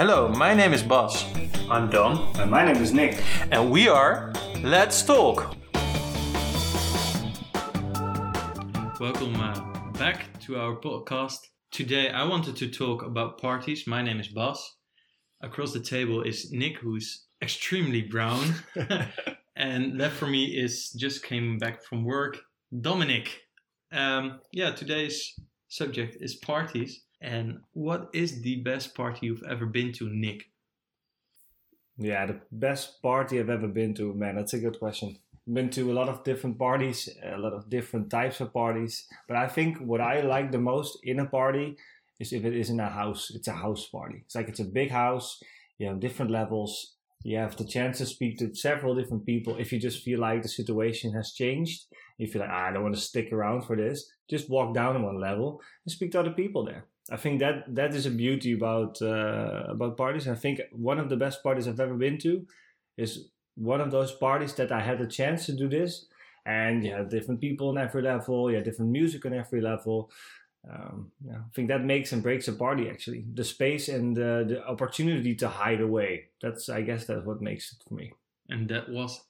Hello, my name is Bas. I'm Dom. And my name is Nick. And we are Lad's Talk. Welcome uh, back to our podcast. Today I wanted to talk about parties. My name is Bas. Across the table is Nick, who's extremely brown. and left for me is just came back from work, Dominic. Um, yeah, today's subject is parties. And what is the best party you've ever been to, Nick? Yeah, the best party I've ever been to, man, that's a good question. Been to a lot of different parties, a lot of different types of parties. But I think what I like the most in a party is if it is in a house. It's a house party. It's like it's a big house. You have different levels. You have the chance to speak to several different people. If you just feel like the situation has changed, if you feel like ah, I don't want to stick around for this. Just walk down one level and speak to other people there. I think that that is a beauty about uh, about parties. I think one of the best parties I've ever been to is one of those parties that I had a chance to do this, and you have different people on every level, you have different music on every level. Um, yeah, I think that makes and breaks a party actually. The space and the, the opportunity to hide away. That's I guess that's what makes it for me. And that was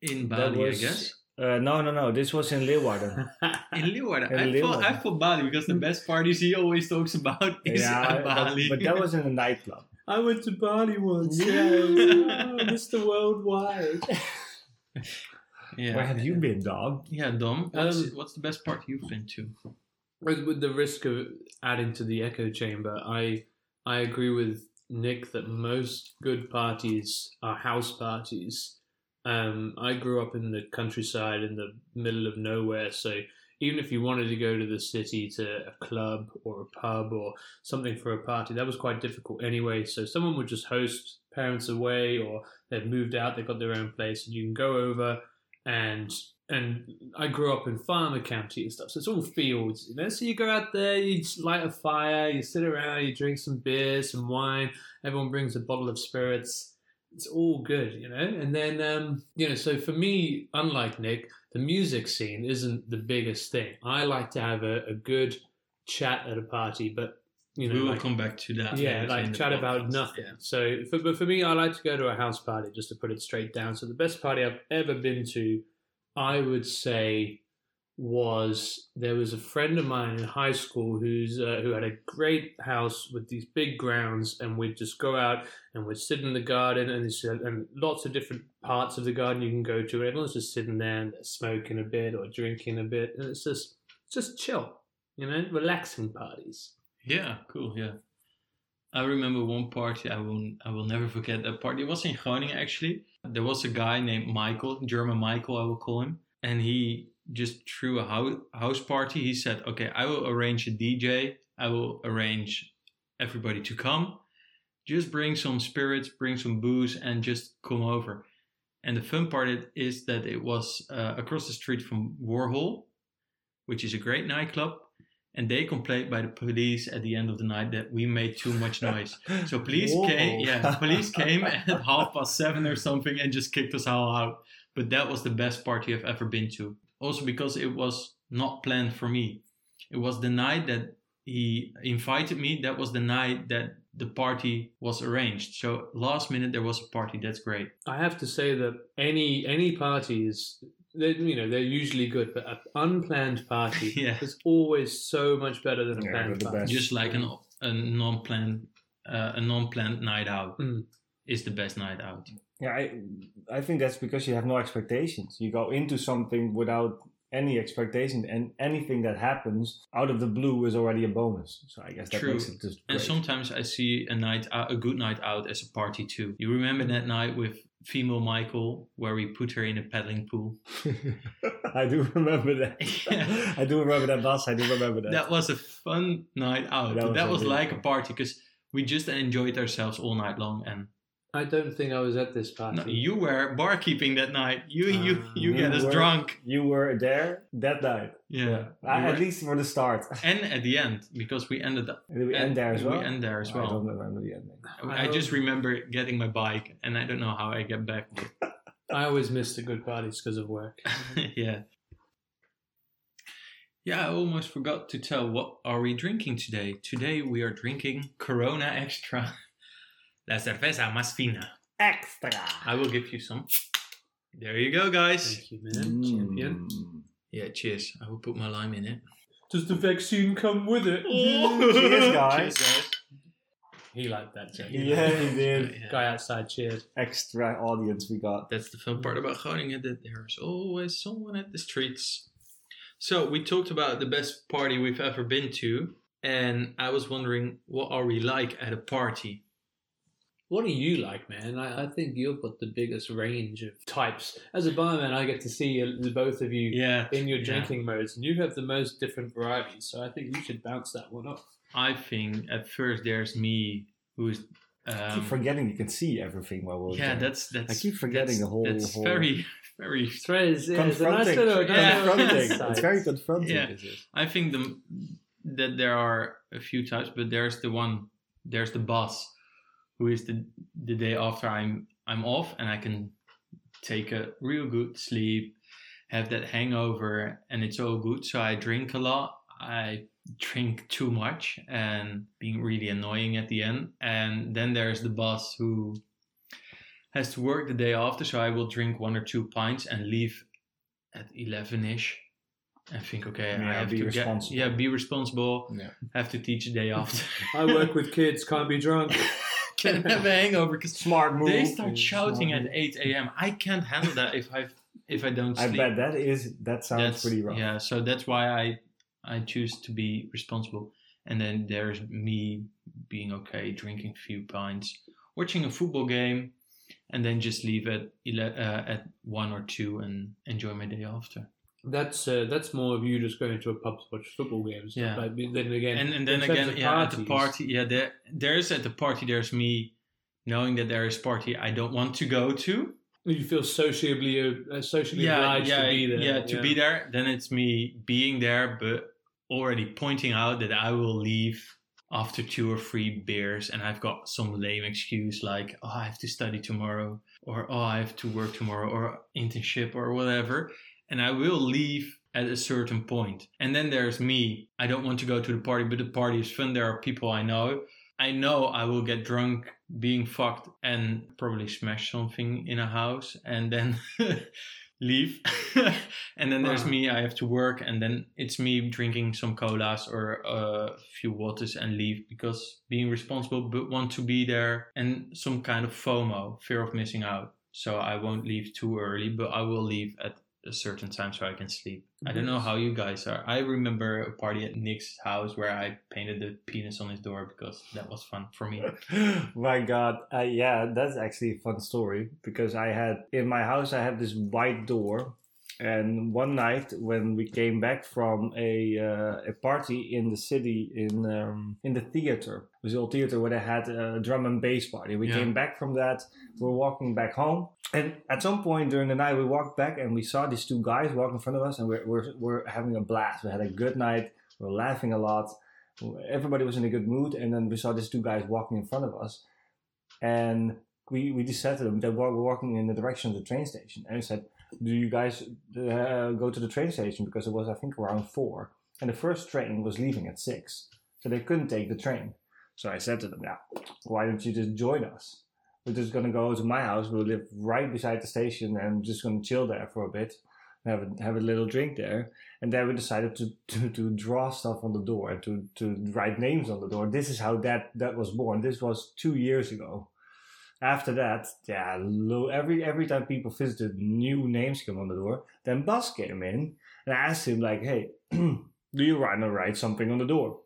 in Bali, was, I guess. Uh, no, no, no. This was in Leeuwarden. in Leeuwarden. In I, Leeuwarden. Thought, I thought Bali because the best parties he always talks about is yeah, Bali. But, but, that was in a nightclub. I went to Bali once. Yes. oh, Mr. Worldwide. yeah. Where have you been, Dom? Yeah, Dom. What's, um, what's the best part you've been to? With the risk of adding to the echo chamber, I I agree with Nick that most good parties are house parties um, I grew up in the countryside in the middle of nowhere, so even if you wanted to go to the city to a club or a pub or something for a party, that was quite difficult anyway. So someone would just host parents away, or they've moved out, they've got their own place, and you can go over and and I grew up in Farmer County and stuff, so it's all fields, you know. So you go out there, you light a fire, you sit around, you drink some beer, some wine. Everyone brings a bottle of spirits, it's all good, you know. And then, um, you know, so for me, unlike Nick, the music scene isn't the biggest thing. I like to have a, a good chat at a party, but you know, we will like, come back to that. Yeah, like chat about nothing. Yeah. So, for, but for me, I like to go to a house party just to put it straight down. So, the best party I've ever been to, I would say, was there was a friend of mine in high school who's uh, who had a great house with these big grounds, and we'd just go out and we'd sit in the garden, and and lots of different parts of the garden you can go to, everyone's just sitting there and smoking a bit or drinking a bit, and it's just just chill, you know, relaxing parties. Yeah, cool. Yeah, I remember one party I will I will never forget. That party it was in Groningen actually. There was a guy named Michael, German Michael, I will call him, and he just threw a house party. He said, "Okay, I will arrange a DJ. I will arrange everybody to come. Just bring some spirits, bring some booze, and just come over." And the fun part is that it was uh, across the street from Warhol, which is a great nightclub. And they complained by the police at the end of the night that we made too much noise. So police Whoa. came, yeah, police came at half past seven or something and just kicked us all out. But that was the best party I've ever been to also because it was not planned for me. It was the night that he invited me. That was the night that the party was arranged. So last minute there was a party. That's great. I have to say that any any parties, they, you know, they're usually good, but an unplanned party yeah. is always so much better than a yeah, planned party. Just like an a non-planned uh, a non-planned night out mm. is the best night out. Yeah, I I think that's because you have no expectations. You go into something without any expectations and anything that happens out of the blue is already a bonus. So I guess that True. makes it just. Great. And sometimes I see a night, a good night out as a party too. You remember that night with female Michael, where we put her in a paddling pool. I do remember that. yeah. I do remember that, Bas. I do remember that. That was a fun night out. That was, that was like a party because we just enjoyed ourselves all night long and I don't think I was at this party. No, you were barkeeping that night. You uh, you you, get us drunk. You were there that night. Yeah, yeah. at least for the start. And at the end because we ended up. Did we end there as well? We end there as well. I don't remember the ending. I, I just remember getting my bike, and I don't know how I get back. I always miss the good parties because of work. yeah. Yeah, I almost forgot to tell what are we drinking today. Today we are drinking Corona Extra. La cerveza más fina. Extra. I will give you some. There you go, guys. Thank you, man. Champion. Mm. Yeah, cheers. I will put my lime in it. Does the vaccine come with it? Cheers, guys. Cheers, guys. He liked that joke. Yeah, he did. Yeah. Guy outside cheered. Extra audience we got. That's the fun part about Groningen, that there's always someone at the streets. So we talked about the best party we've ever been to, and I was wondering, what are we like at a party? What do you like, man? I, I think you've got the biggest range of types. As a barman, I get to see uh, the both of you Yeah, in your yeah. drinking modes, and you have the most different varieties. So I think you should bounce that one off. I think at first there's me, who's I keep um, forgetting you can see everything while we're yeah, there. that's that's. I keep forgetting that's, the whole- That's whole- very, very. It's very, yeah, it's a nice confronting. little, Yeah. confronting. It's very confronting. Yeah. I think the that there are a few types, but there's the one, there's the boss, who is the the day after I'm I'm off and I can take a real good sleep, have that hangover, and it's all good. So I drink a lot. I drink too much and being really annoying at the end. And then there's the boss who has to work the day after, so I will drink one or two pints and leave at eleven ish. And think, okay, I Yeah, have be to responsible. get, yeah, be responsible. Yeah. Have to teach the day after. I work with kids, can't be drunk. Can have a hangover because Smart move. they start shouting at eight a.m. I can't handle that if I if I don't I bet that is that sounds that's pretty rough. yeah. So that's why I I choose to be responsible. And then there's me being okay, drinking a few pints, watching a football game, and then just leave at ele- uh, at one or two and enjoy my day after. That's uh, that's more of you just going to a pub to watch football games. Yeah. But then again, and and then again, yeah, at the party, yeah, there there's at the party. There's me knowing that there is party I don't want to go to. you feel sociably uh, socially yeah, obliged yeah, to be there. yeah, to be there. Then it's me being there, but already pointing out that I will leave after two or three beers, and I've got some lame excuse like, "Oh, I have to study tomorrow," or "Oh, I have to work tomorrow," or internship, or whatever, and I will leave at a certain point. And then there's me. I don't want to go to the party, but the party is fun. There are people I know. I know I will get drunk, being fucked, and probably smash something in a house, and then leave. and then there's Wow. me. I have to work, and then it's me drinking some colas or uh, a few waters and leave because being responsible, but want to be there, and some kind of FOMO, fear of missing out. So I won't leave too early, but I will leave at a certain time so I can sleep. I don't know how you guys are. I remember a party at Nick's house where I painted the penis on his door because that was fun for me. my god uh, yeah that's actually a fun story because i had in my house i had this white door and one night when we came back from a uh, a party in the city in um, in the theater it was the old theater where they had a drum and bass party. We Yeah. came back from that. We're walking back home. And at some point during the night we walked back and we saw these two guys walking in front of us and we're, we're, we're having a blast. We had a good night. We were laughing a lot. Everybody was in a good mood and then we saw these two guys walking in front of us. And we, we just said to them they were walking in the direction of the train station. And we said do you guys uh, go to the train station because it was i think around four and the first train was leaving at six so they couldn't take the train so i said to them yeah why don't you just join us we're just going to go to my house we live right beside the station and just going to chill there for a bit have a, have a little drink there and then we decided to, to, to draw stuff on the door and to, to write names on the door. This is how that, that was born. This was two years ago. After that, yeah, every every time people visited, new names came on the door. Then Bas came in and asked him like, "Hey, do you want to write something on the door?"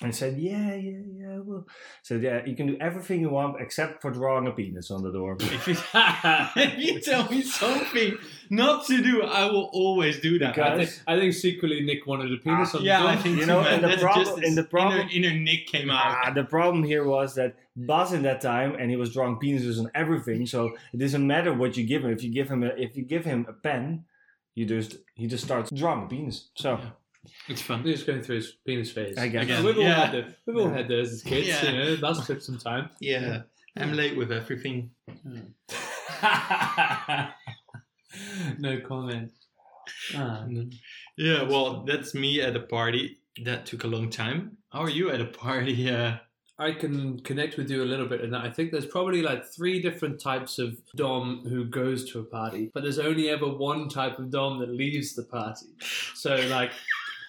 And said, "Yeah, yeah, yeah." Well, said, "Yeah, you can do everything you want except for drawing a penis on the door." If you, if you tell me something not to do, I will always do that. Because- I think, I think secretly Nick wanted a penis on yeah, the I door. think You know, man. and the That's problem- just and the this problem- inner, inner Nick came out. Ah, the problem here was that Bas in that time, and he was drawing penises on everything. So it doesn't matter what you give him. If you give him a, if you give him a pen, you just he just starts drawing a penis. So Yeah. It's fun. He's going through his penis phase. I guess. Again, we've all yeah. had the, we've all had those as kids. Yeah. You know, that took some time. Yeah, I'm late with everything. no comment. Ah. Yeah, well, that's me at a party. That took a long time. How are you at a party? Uh, I can connect with you a little bit in that I think there's probably like three different types of Dom who goes to a party, but there's only ever one type of Dom that leaves the party. So like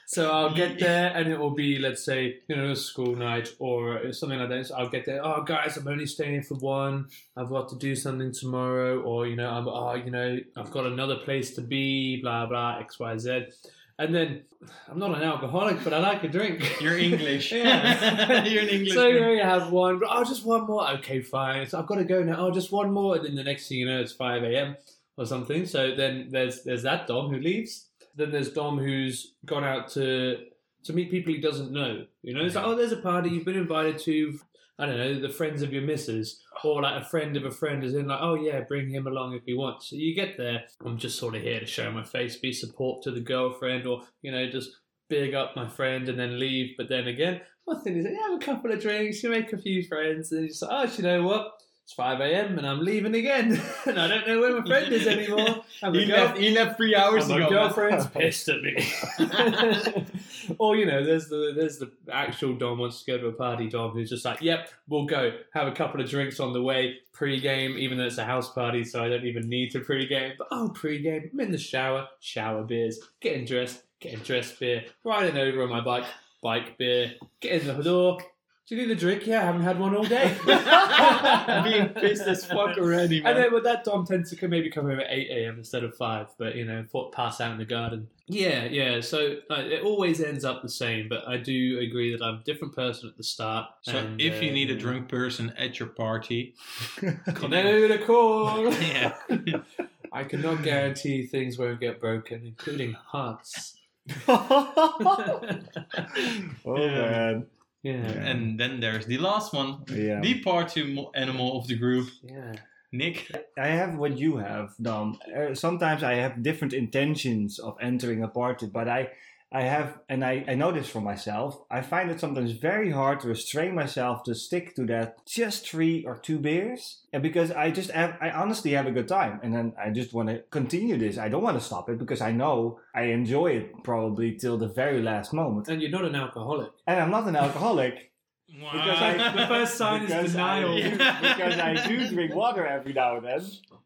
so I'll get mm. there and it will be, let's say, you know, a school night or something like that. So I'll get there. Oh, guys, I'm only staying for one. I've got to do something tomorrow, or you know, I'm oh, you know, I've got another place to be. Blah blah X Y Z. And then I'm not an alcoholic, but I like a drink. You're English. Yeah. You're an English. So you man. know, you have one, but oh, just one more. Okay, fine. So I've got to go now. Oh, just one more, and then the next thing you know, it's five a.m. or something. So then there's there's that Dom who leaves. Then there's Dom who's gone out to to meet people he doesn't know. You know, it's like, oh, there's a party you've been invited to. I don't know, the friends of your missus, or like a friend of a friend is in, like, oh yeah, bring him along if he wants. So you get there. I'm just sort of here to show my face, be support to the girlfriend, or you know, just big up my friend and then leave. But then again, one thing is, you have a couple of drinks, you make a few friends, and you just like, oh, you know what? It's 5 a.m. and I'm leaving again. and I don't know where my friend is anymore. And He left, he left three hours and my ago. girlfriend's pissed at me. or you know, there's the there's the actual Dom wants to go to a party. Dom who's just like, yep, we'll go. Have a couple of drinks on the way. Pre-game, even though it's a house party, so I don't even need to pre-game. But oh, pre-game, I'm in the shower, shower beers, getting dressed, getting dressed beer, riding over on my bike, bike beer, get in the door. Do you need a drink? Yeah, I haven't had one all day. Being pissed as fuck already, man. And then with that, Dom tends to come- maybe come home at 8 a.m. instead of 5, but you know, thought pass out in the garden. Yeah, yeah. So uh, it always ends up the same, but I do agree that I'm a different person at the start. so and, if you uh, need a drunk person at your party, you know the call. yeah, I cannot guarantee things won't get broken, including hearts. oh Yeah. man. Yeah, and then there's the last one, Yeah. the party animal of the group, yeah. Nick. I have what you have, Dom. Uh, sometimes I have different intentions of entering a party, but I, I have, and I, I know this for myself. I find it sometimes very hard to restrain myself to stick to that just three or two beers, and because I just have, I honestly have a good time, and then I just want to continue this. I don't want to stop it because I know I enjoy it probably till the very last moment, And you're not an alcoholic. and I'm not an alcoholic. Because I- The first sign is denial. I do, because I do drink water every now and then.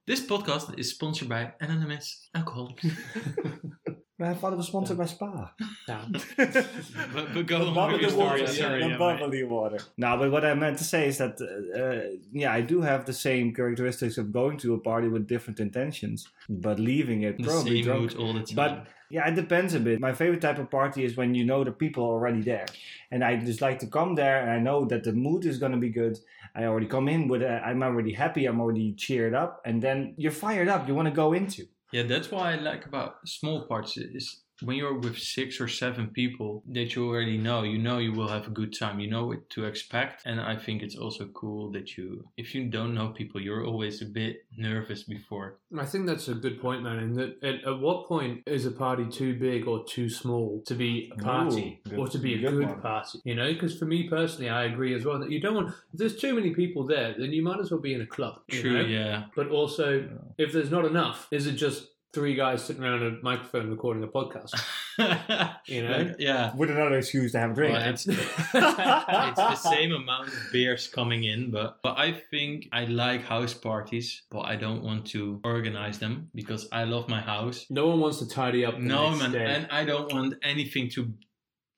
This podcast is sponsored by Anonymous Alcoholics. I thought it was sponsored by Spa. Yeah. but, but go The on with your story. water. Sorry, the yeah, mate. bubbly water. No, but what I meant to say is that, uh, uh, yeah, I do have the same characteristics of going to a party with different intentions, but leaving it the probably same drunk. all the time. But yeah, it depends a bit. My favorite type of party is when you know the people are already there, and I just like to come there and I know that the mood is gonna be good. I already come in with, i I'm already happy, I'm already cheered up, and then you're fired up. You want to go into. Yeah, that's why I like about small parts. Is when you're with six or seven people that you already know, you know you will have a good time. You know what to expect. And I think it's also cool that you, if you don't know people, you're always a bit nervous before. I think that's a good point, man. And that at, at what point is a party too big or too small to be a party Ooh, good- or to be a good good, party? You know, because for me personally, I agree as well that you don't want. If there's too many people there, then you might as well be in a club. you True, know? yeah. But also, if there's not enough, is it just three guys sitting around a microphone recording a podcast? You know? Yeah. With another excuse to have a drink. Well, it's, it's the same amount of beers coming in, but, but I think I like house parties, but I don't want to organize them because I love my house. No one wants to tidy up. The No, next man, day. and I don't want anything to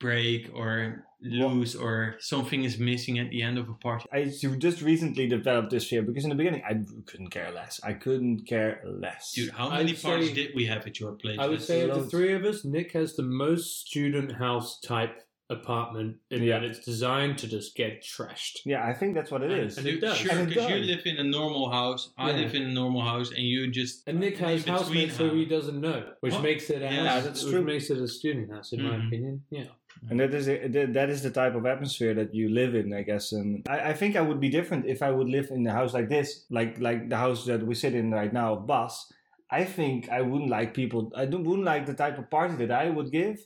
break or lose or something is missing at the end of a party. I just recently developed this fear because in the beginning I couldn't care less. I couldn't care less. Dude, how I many would parties say- did we have at your place? I would Let's- say of the three of us, Nick has the most student house type apartment, in Yeah. that it's designed to just get trashed. yeah, I think that's what it And- is. and it does. Sure, And because you live in a normal house. I Yeah. live in a normal house, and you just And Nick has between housemates who house. he doesn't know, which What? makes it a Yeah, house, that's true. makes it a student house, in my Mhm. opinion. Yeah. Mm-hmm. And that is that is the type of atmosphere that you live in, I guess. And I, I think I would be different if I would live in a house like this, like like the house that we sit in right now Bas. I think I wouldn't like people. I don't, wouldn't like the type of party that I would give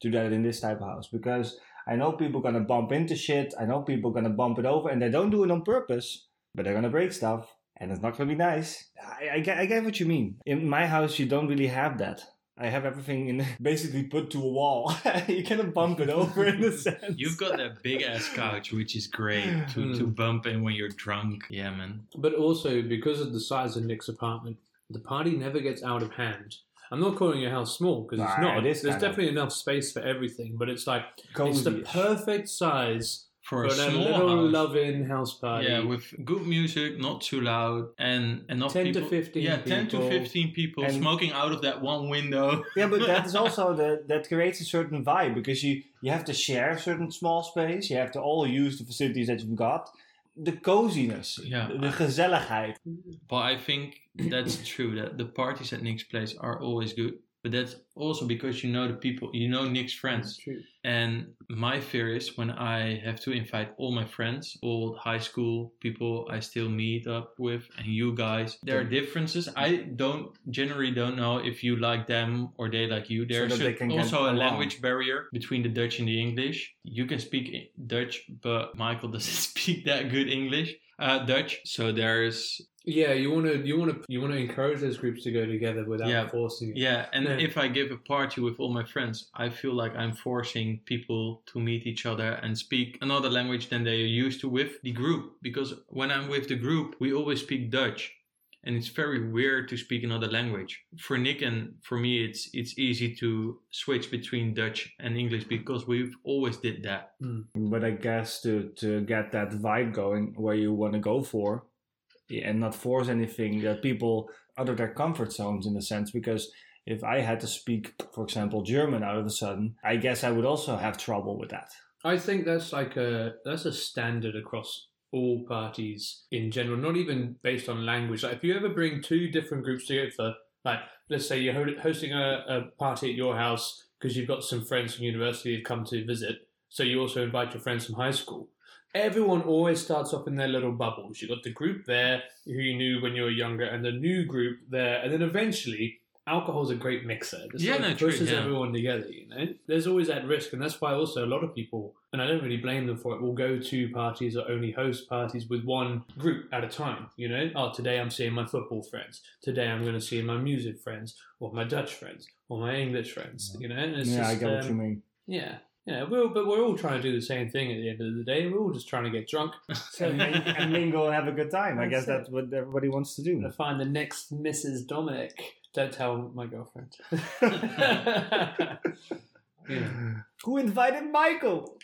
to that in this type of house because I know people gonna bump into shit. I know people gonna bump it over, and they don't do it on purpose, but they're gonna break stuff, and it's not gonna be nice. I, I, I get what you mean. In my house, you don't really have that. I have everything in basically put to a wall. you cannot bump it over in a sense. You've got that big ass couch, which is great to, to Hmm. bump in when you're drunk. Yeah, man. But also because of the size of Nick's apartment, the party never gets out of hand. I'm not calling your house small because it's Nah, not. it is There's kind of- definitely enough space for everything, but it's like it's the perfect size For a for a small little house. love-in house party. Yeah, with good music, not too loud, and and not 10 to 15 Yeah, ten to fifteen people And- smoking out of that one window. Yeah, but that is also the that creates a certain vibe because you you have to share a certain small space. You have to all use the facilities that you've got. The coziness, Yeah. de gezelligheid. But I think that's true. That the parties at Nick's place are always good. But that's also because you know the people, you know Nick's friends. true. And my fear is when I have to invite all my friends, all high school people I still meet up with, and you guys, there are differences. I don't generally don't know if you like them or they like you. There's that they can get also a language barrier between the Dutch and the English. You can speak Dutch, but Michael doesn't speak that good English, uh, Dutch. So there's Yeah, you want to you want to you want to encourage those groups to go together without Yeah. forcing it. Yeah, and Yeah. if I give a party with all my friends, I feel like I'm forcing people to meet each other and speak another language than they are used to with the group. Because when I'm with the group, we always speak Dutch. And it's very weird to speak another language. For Nick and for me, it's it's easy to switch between Dutch and English because we've always did that. Hmm. But I guess to to get that vibe going where you want to go for, and not force anything that people out of their comfort zones in a sense. Because if I had to speak, for example, German out of a sudden, I guess I would also have trouble with that. I think that's like a that's a standard across all parties in general, not even based on language. Like if you ever bring two different groups together, like let's say you're hosting a, a party at your house because you've got some friends from university who've come to visit, so you also invite your friends from high school. Everyone always starts off in their little bubbles. You've got the group there who you knew when you were younger, and the new group there, and then eventually alcohol's a great mixer. It Yeah, sort of no, true, pushes yeah. everyone together. You know, there's always that risk, and that's why also a lot of people, and I don't really blame them for it, will go to parties or only host parties with one group at a time. You know, oh, today I'm seeing my football friends. Today I'm going to see my music friends, or my Dutch friends, or my English friends. You know, and it's yeah, just, I get what um, you mean. Yeah. Yeah, we're, but we're all trying to do the same thing at the end of the day. We're all just trying to get drunk. So and, and, and mingle and have a good time. I guess it. that's what everybody wants to do. to find the next Mrs. Dominic. Don't tell my girlfriend. yeah. Who invited Michael?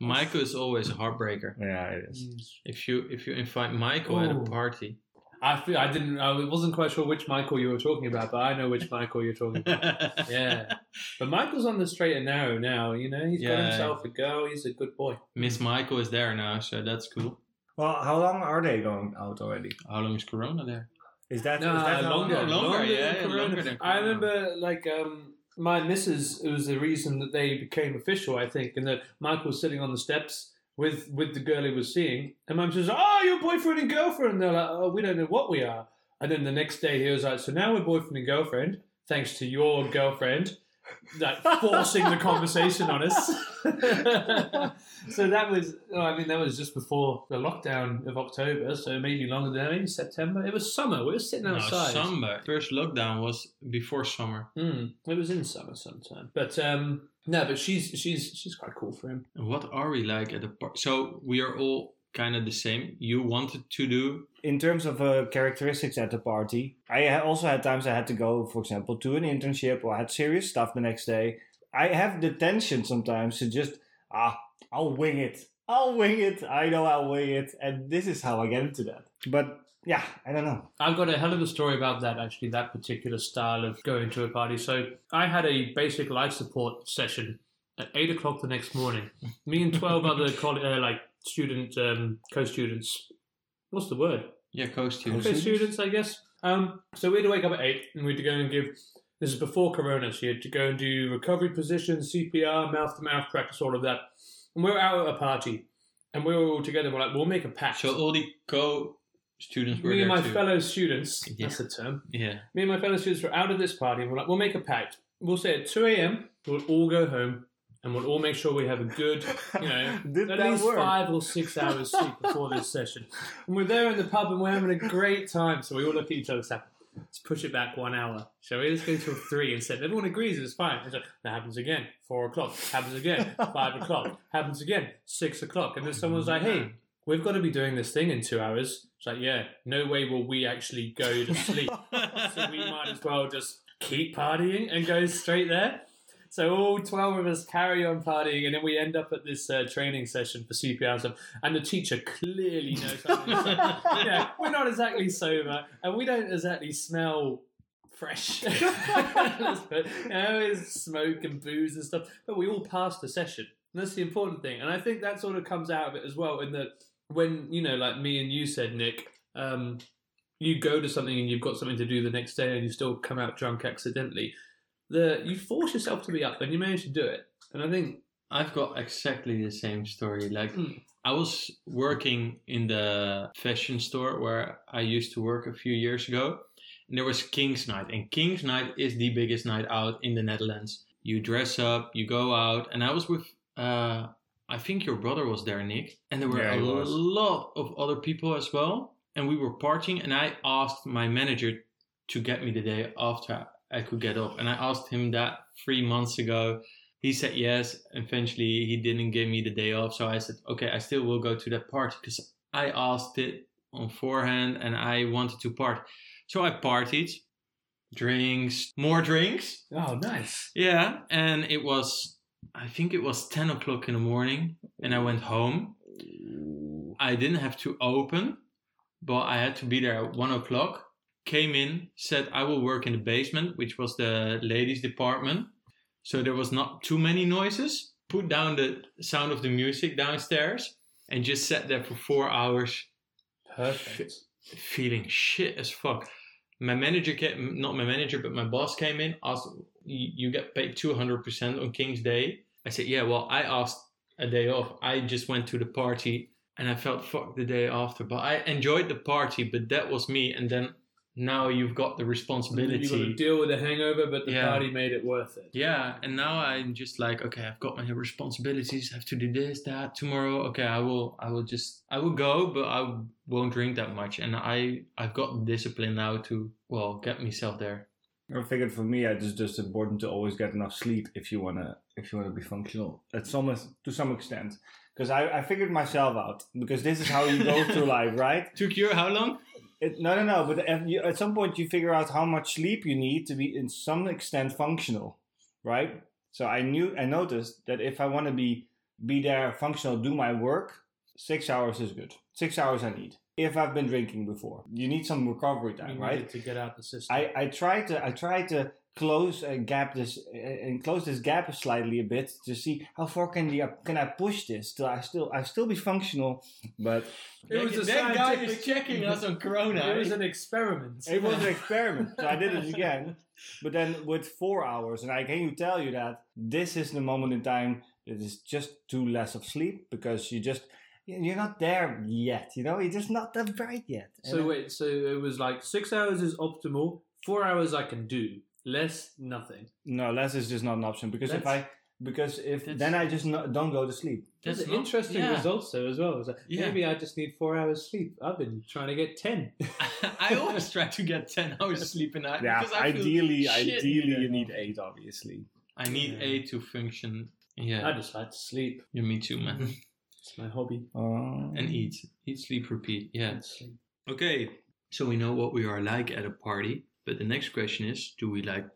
Michael is always a heartbreaker. Yeah, it is. Mm. If you if you invite Michael at a party, I feel I didn't. I wasn't quite sure which Michael you were talking about, but I know which Michael you're talking about. Yeah, but Michael's on the straight and narrow now. You know, he's got himself a girl. He's a good boy. Miss Michael is there now, so that's cool. Well, how long are they going out already? How long is Corona there? Is that, No, is that how longer. Longer, longer, yeah, than yeah, Corona. longer than I remember, like, um, my missus. It was the reason that they became official, I think, and that Michael was sitting on the steps with with the girl he was seeing, and Mum says, "Oh, your boyfriend and girlfriend." And they're like, "Oh, we don't know what we are." And then the next day, he was like, "So now we're boyfriend and girlfriend, thanks to your girlfriend." Like forcing the conversation on us. so that was, oh, I mean, that was just before the lockdown of October, so maybe longer than that, maybe September. It was summer. We were sitting outside. No, outside. summer. First lockdown was before summer. Mm, it was in summer sometime. But um, no, but she's she's she's quite cool for him. What are we like at the party? So we are all kind of the same. You wanted to do in terms of uh, characteristics at the party, I also had times I had to go, for example, to an internship or I had serious stuff the next day. I have the tension sometimes to just, ah, I'll wing it. I'll wing it. I know I'll wing it. And this is how I get into that. But yeah, I don't know. I've got a hell of a story about that actually, that particular style of going to a party. So I had a basic life support session at eight o'clock the next morning. Me and twelve other coll- uh, like student um, co-students. What's the word? yeah, Co-students? co-students, I guess. Um, so we had to wake up at eight, and we had to go and give. This is before Corona, so you had to go and do recovery positions, CPR, mouth to mouth practice, all of that. And we were out at a party, and we were all together. We're like, we'll make a pact. So all the co students were Me and my too. fellow students, Yeah. that's the term. yeah. Me and my fellow students were out of this party, and we're like, we'll make a pact. We'll say at 2 a.m., we'll all go home, and we'll all make sure we have a good, you know, Did at least work? five or six hours sleep before this session. And we're there in the pub and we're having a great time. So we all look at each other and say, let's push it back one hour. Shall we? Let's go till three instead. Everyone agrees it's fine. It's like, that happens again. Four o'clock. Happens again. Five o'clock. Happens again. Six o'clock. And then someone's like, hey, we've got to be doing this thing in two hours. It's like, yeah, no way will we actually go to sleep. so we might as well just keep partying and go straight there. So all 12 of us carry on partying, and then we end up at this uh, training session for CPR stuff, and the teacher clearly knows something. yeah, we're not exactly sober, and we don't exactly smell fresh. but, you know, smoke and booze and stuff, but we all passed the session. And that's the important thing. And I think that sort of comes out of it as well, in that when, you know, like me and you said, Nick, um, you go to something and you've got something to do the next day and you still come out drunk accidentally the you force yourself to be up and you manage to do it. And I think I've got exactly the same story. Like Mm. I was working in the fashion store where I used to work a few years ago, and there was King's Night, and King's Night is the biggest night out in the Netherlands. You dress up, you go out, and I was with. Uh, I think your brother was there, Nick, and there were Yeah, a was. lot of other people as well. And we were partying, and I asked my manager to get me the day after I could get off, and I asked him that three months ago, he said yes. Eventually, he didn't give me the day off, so I said, okay, I still will go to that party because I asked it on forehand and I wanted to party. So I partied, drinks, more drinks, oh nice. yeah, and it was, I think it was ten o'clock in the morning, and I went home. I didn't have to open, but I had to be there at one o'clock. Came in, said I will work in the basement, which was the ladies' department. So there was not too many noises. Put down the sound of the music downstairs and just sat there for four hours Perfect. feeling shit as fuck. My manager came, not my manager, but my boss came in, asked, "You you get paid 200% on King's Day? I said, yeah, well, I asked a day off. I just went to the party and I felt fucked the day after. But I enjoyed the party, but that was me. And then now you've got the You got to responsibility. deal with the hangover, but the Yeah. party made it worth it. Yeah, and now I'm just like, okay, I've got my responsibilities. I have to do this, that tomorrow. Okay, I will, I will just, I will go, but I won't drink that much. And I, I've got discipline now to, well, get myself there. I figured for me, it's just important to always get enough sleep if you wanna if you wanna be functional. At some to some extent, because I, I figured myself out because this is how you go through life, right? Took you how long? It, no, no, no. But at, you, at some point, you figure out how much sleep you need to be, in some extent, functional, right? So I knew, I noticed that if I want to be be there, functional, do my work, six hours is good. Six hours I need. If I've been drinking before, you need some recovery time, right? to get out the system. I, I try to I try to close and gap this uh, and close this gap slightly a bit to see how far can the can I push this till I still I still be functional, but It was a that guy scientific- is checking us on Corona. it was an experiment. it was an experiment. So I did it again, but then with four hours, and I can tell you that this is the moment in time that is just too less of sleep because you just you're not there yet. You know, you're just not that bright yet. So And- wait, so it was like six hours is optimal. Four hours I can do. Less, nothing. no, less is just not an option because if I because if then I just no, don't go to sleep. That's an interesting yeah. results though as well. Like, Yeah. Maybe I just need four hours sleep. I've been trying to get ten. I always try to get 10 hours sleep a night. Yeah, because I feel ideally, ideally you need eight, obviously. I need Yeah. eight to function. Yeah, I just like to sleep. yeah, me too, man. It's my hobby. Uh, and eat. Eat, sleep, repeat. Yeah. Sleep. Okay, so we know what we are like at a party, but the next question is do we like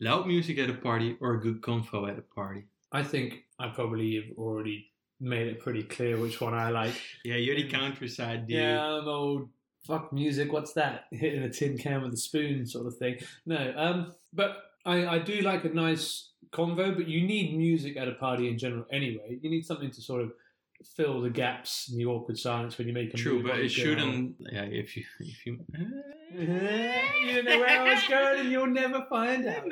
loud music at a party or a good convo at a party? I think I probably have already made it pretty clear which one I like. Yeah, you're the countryside dude. Yeah, I'm old. Fuck music. What's that? Hitting a tin can with a spoon, sort of thing. No, um, but I, I do like a nice convo. But you need music at a party in general anyway. You need something to sort of fill the gaps in the awkward silence when you make a True, move but it shouldn't. Yeah, if you if you. you didn't know where I was going, and you'll never find out.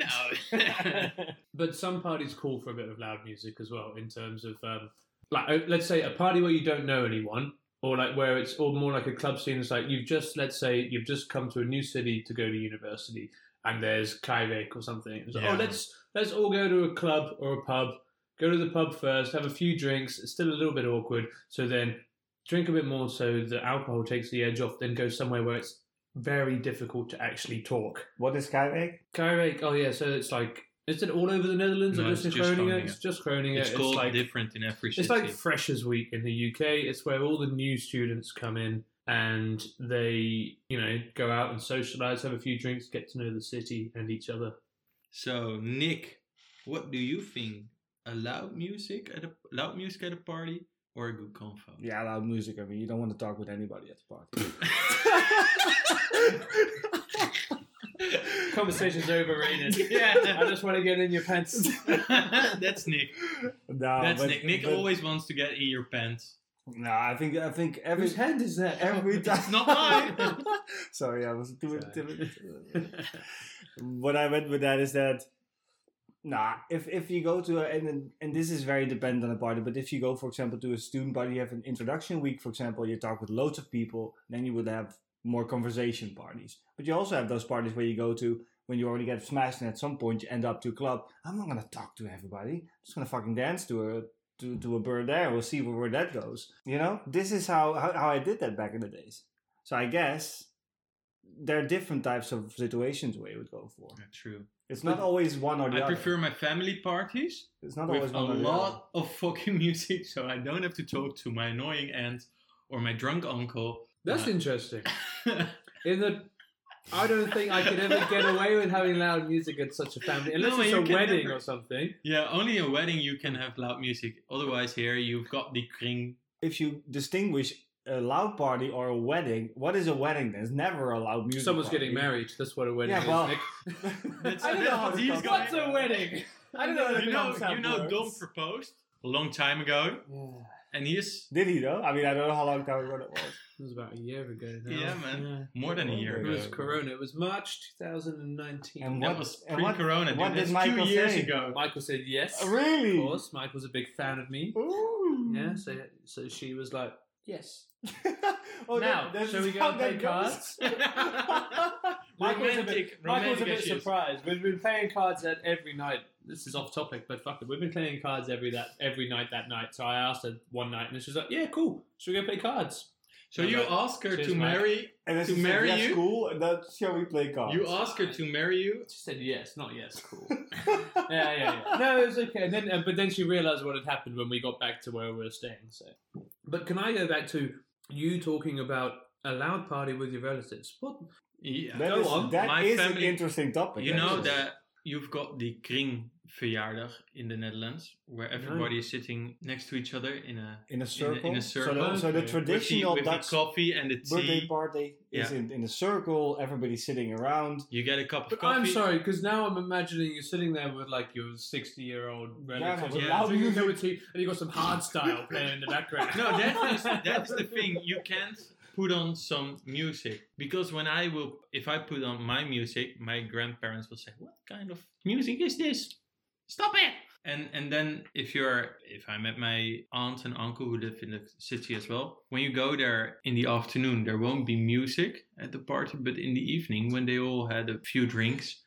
no. But some parties call for a bit of loud music as well, in terms of um, like uh, let's say a party where you don't know anyone, or like where it's or more like a club scene. It's like you've just let's say you've just come to a new city to go to university, and there's KEI-week or something. It's like, Yeah. oh, let's let's all go to a club or a pub. Go to the pub first, have a few drinks. It's still a little bit awkward, so then drink a bit more so the alcohol takes the edge off. Then go somewhere where it's very difficult to actually talk. What is KEI-week? KEI-week, oh yeah, so it's like is it all over the Netherlands No, or just in it's Groningen? Groningen. It's just Groningen. It's It's, called like different in every city. it's like Freshers Week in the UK. It's where all the new students come in and they, you know, go out and socialize, have a few drinks, get to know the city and each other. So Nick, what do you think? A loud music at a loud music at a party or a good convo? Yeah, loud music. I mean, you don't want to talk with anybody at the party. Conversation's overrated. Yeah. I just want to get in your pants. That's Nick. no, That's but- Nick. Nick but- always wants to get in your pants. No, I think I think every Whose hand is that? Oh, every time. It's not mine. Sorry, I was doing Sorry. it. what I meant with that is that, nah, if if you go to a, and and this is very dependent on the party, but if you go, for example, to a student party, you have an introduction week, for example, you talk with loads of people, then you would have more conversation parties. But you also have those parties where you go to when you already get smashed, and at some point you end up to a club. I'm not gonna talk to everybody. I'm just gonna fucking dance to a. To, to a bird there, we'll see where, where that goes. You know, this is how, how how I did that back in the days. So I guess there are different types of situations where you would go for. Yeah, True. It's not But always one or the I other. I prefer my family parties It's not always with a or the other. lot of fucking music, so I don't have to talk to my annoying aunt or my drunk uncle. That's Uh, interesting. In the, I don't think I could ever get away with having loud music at such a family, unless No, it's a wedding never. or something. yeah, only a wedding you can have loud music. Otherwise, here you've got the kring. If you distinguish a loud party or a wedding, what is a wedding? There's never a loud music. Someone's party. getting married. That's what a wedding Yeah, is. well, Nick. That's- I don't know how that's this what he's What's a wedding? I don't know You know, you know, works. Dom proposed a long time ago, and he's Did he though? I mean, I don't know how long time ago that was. It was about a year ago now. Yeah, man. Yeah. more than a year It ago. was Corona. It was March 2019. And That what- was pre-corona. what dude. did Michael two years say? ago. Michael said yes. really? Of course, Mike was a big fan of me. Ooh. Yeah, so so she was like, yes. oh, Now, that, that's shall we go and play that goes? Michael a bit, Michael was a bit issues. surprised. We've been playing cards at every night. This is off topic, but fuck it. We've been playing cards every that every night that night. So I asked her one night, and she was like, "Yeah, cool. Should we go play cards?" So you ask her to marry. And To marry yes, you? cool. And then shall we play cards? You ask her to marry you. She said yes, not yes. Cool. yeah, yeah, yeah. No, it was okay. And then, uh, but then she realized what had happened when we got back to where we were staying. So, but can I go back to you talking about a loud party with your relatives? What? Yeah. That Go is- on. that My is family- an interesting topic. You know actually. that you've got the kring verjaardag in the Netherlands, where everybody is sitting next to each other in a in a circle. in a So circle. the, so the Okay. with the, traditional with the Dutch coffee and the birthday tea. party is in, in a circle. Everybody's sitting around. You get a cup of But coffee. I'm sorry, because now I'm imagining you're sitting there with like your 60 year old relatives, with Yeah. loud loud drinking music. cup of tea, and you got some hard style playing in the background. No, that's that's the thing. You can't put on some music because when I will, if I put on my music, my grandparents will say, "What kind of music is this? Stop it!" And and then if you're if I'm at my aunt and uncle who live in the city as well, when you go there in the afternoon, there won't be music at the party, but in the evening when they all had a few drinks.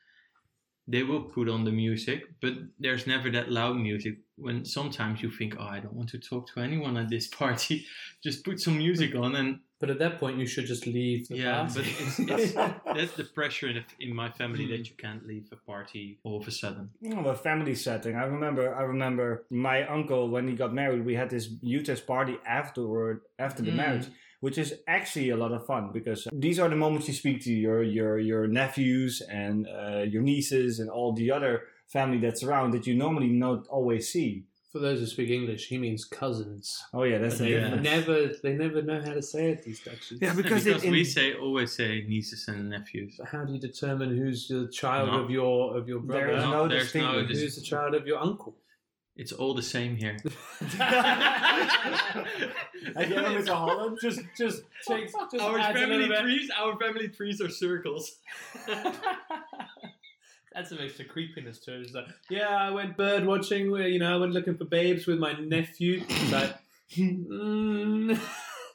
They will put on the music, but there's never that loud music. When sometimes you think, "Oh, I don't want to talk to anyone at this party," just put some music on and But at that point, you should just leave the yeah party. but it's, it's that's the pressure in, in my family Hmm. that you can't leave a party all of a sudden Oh, a family setting. I remember. I remember my uncle when he got married. We had this UTES party afterward, after the Mm. marriage, which is actually a lot of fun because these are the moments you speak to your your your nephews and uh, your nieces and all the other family that's around that you normally not always see. For those who speak English, he means cousins. Oh yeah, that's But the they difference. never, they never know how to say it. These Dutchies. Yeah, because, because, it, in, we say always say nieces and nephews how do you determine who's the child No. of your of your brother? is No, no there's no distinction. dis- who's the child of your uncle? It's all the same here Have you ever been Holland? Just, just takes. Just our family trees our family trees are circles That's some extra creepiness to it. It's like, yeah, I went bird watching. You know, I went looking for babes with my nephew. It's like, mm,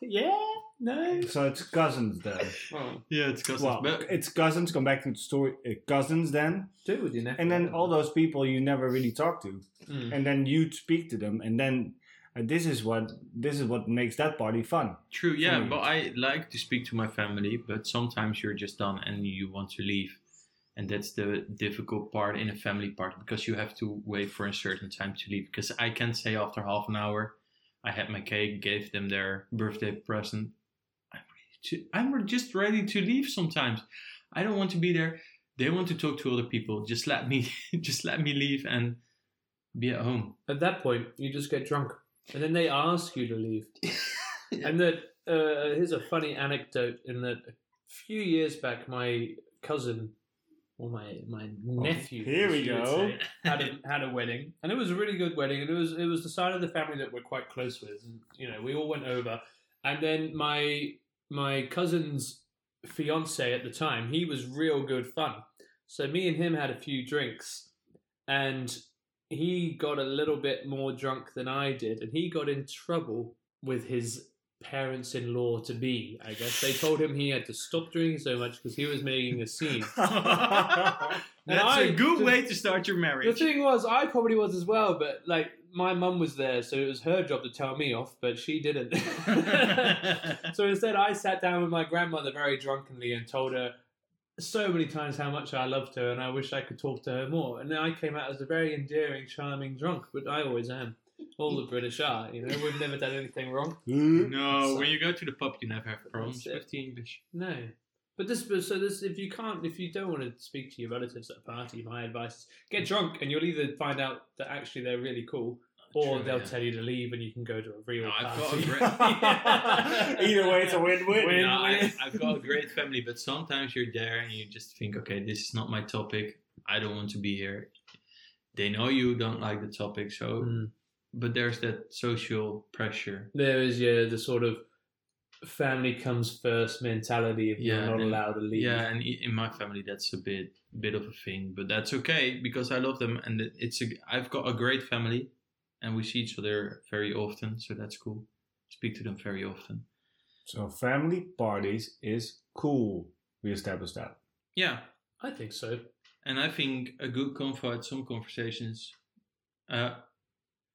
yeah, no. So it's cousins then. Well, yeah it's cousins Well, but it's cousins. Come back to the story. Uh, cousins then, do it with your nephew. and then all those people you never really talk to. Mm. and then you'd speak to them and then and this is what this is what makes that party fun. True, yeah, me. but I like to speak to my family, but sometimes you're just done and you want to leave. And that's the difficult part in a family party because you have to wait for a certain time to leave. Because I can say after half an hour, I had my cake, gave them their birthday present. I'm to, I'm just ready to leave sometimes. I don't want to be there. They want to talk to other people. Just let me, just let me leave and be at home. At that point, you just get drunk, and then they ask you to leave. And that uh, here's a funny anecdote in that a few years back, my cousin or my my nephew, here we go. say, had a, had a wedding, and it was a really good wedding, and it was it was the side of the family that we're quite close with, and you know we all went over, and then my my cousin's fiance at the time, he was real good fun, so me and him had a few drinks, and he got a little bit more drunk than I did, and he got in trouble with his parents-in-law to be. I guess they told him he had to stop drinking so much because he was making a scene. That's I- a good the- way to start your marriage. The thing was, I probably was as well, but like my mum was there, so it was her job to tell me off, but she didn't. so instead, I sat down with my grandmother very drunkenly and told her so many times how much I loved her and I wish I could talk to her more. And then I came out as a very endearing, charming drunk, but I always am. All the British are, you know. We've never done anything wrong. no, when you go to the pub, you never have problems That's it. with the English. No. But this, but so this, if you can't, if you don't want to speak to your relatives at a party, my advice is get drunk, and you'll either find out that actually they're really cool, or True, they'll yeah. tell you to leave, and you can go to a real No, I've got party. a great- Either way, it's a win-win. Win. No, I, I've got a great family, but sometimes you're there and you just think, okay, this is not my topic. I don't want to be here. They know you don't like the topic, so. Mm. But there's that social pressure. There is yeah the sort of family comes first mentality if Yeah, you're not and- allowed to leave. Yeah, and in my family, that's a bit bit of a thing, but that's okay because I love them, and it- it's a. I've got a great family, and we see each other very often, so that's cool. Speak to them very often. So family parties is cool. We established that. Yeah, I think so. and I think a good convo at some conversations. Uh,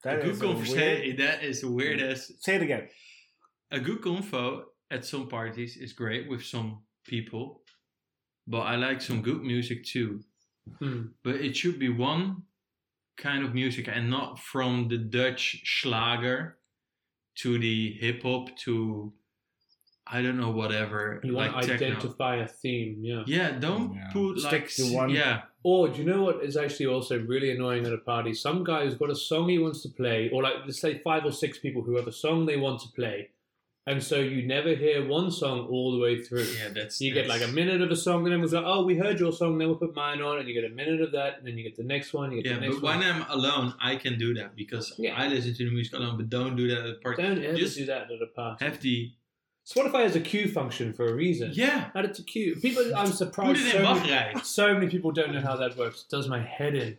That a good is a conversation. weird- That is the weirdest. Say it again. A good convo at some parties is great with some people, but I like some good music too. Hmm. But it should be one kind of music and not from the Dutch Schlager to the hip hop to I don't know whatever You like want to techno. identify a theme, yeah. Yeah, don't Yeah. put Stick like to one- Yeah, Or do you know what is actually also really annoying at a party? Some guy who's got a song he wants to play, or like let's say five or six people who have a song they want to play, and so you never hear one song all the way through. yeah. That's You get like a minute of a song, and then everyone's like, "Oh, we heard your song, then we'll put mine on," and you get a minute of that, and then you get the next one, you get Yeah, the next but one. when I'm alone, I can do that because Yeah. I listen to the music alone. But don't do that at a party. Don't ever Just do that at a party. Have the Spotify has a queue function for a reason. yeah. Add it to queue. People, I'm surprised. So many, so many people don't know how that works. It does my head in.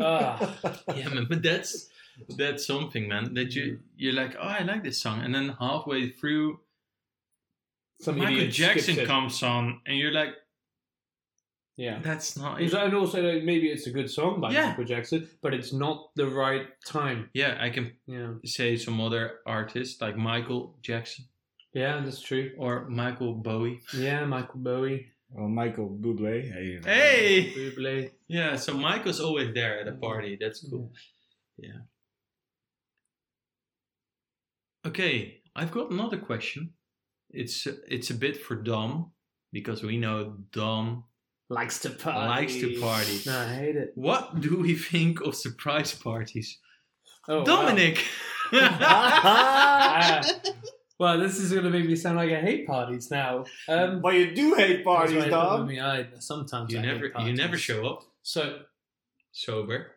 Ah, Yeah, man, but that's that's something, man. That you you're like, oh, I like this song, and then halfway through, some Michael idiot skips Jackson it. comes on, and you're like, Yeah. that's not. Is that- And also, like, maybe it's a good song by Yeah. Michael Jackson, but it's not the right time. Yeah, I can Yeah, say some other artists like Michael Jackson yeah, that's true. or Michael Bowie. Yeah, Michael Bowie, Well, Michael Bublé. Hey. Hey, Bublé. yeah. So Michael's always there at a party. That's cool. Yeah. Okay, I've got another question. It's it's a bit for Dom because we know Dom Likes to party. likes to party. No, I hate it. What do we think of surprise parties? Oh. Dominic! Ah, well, this is going to make me sound like I hate parties now. Um, But you do hate parties, that's why I put Dom. me- I- sometimes you I hate never you never show up So sober.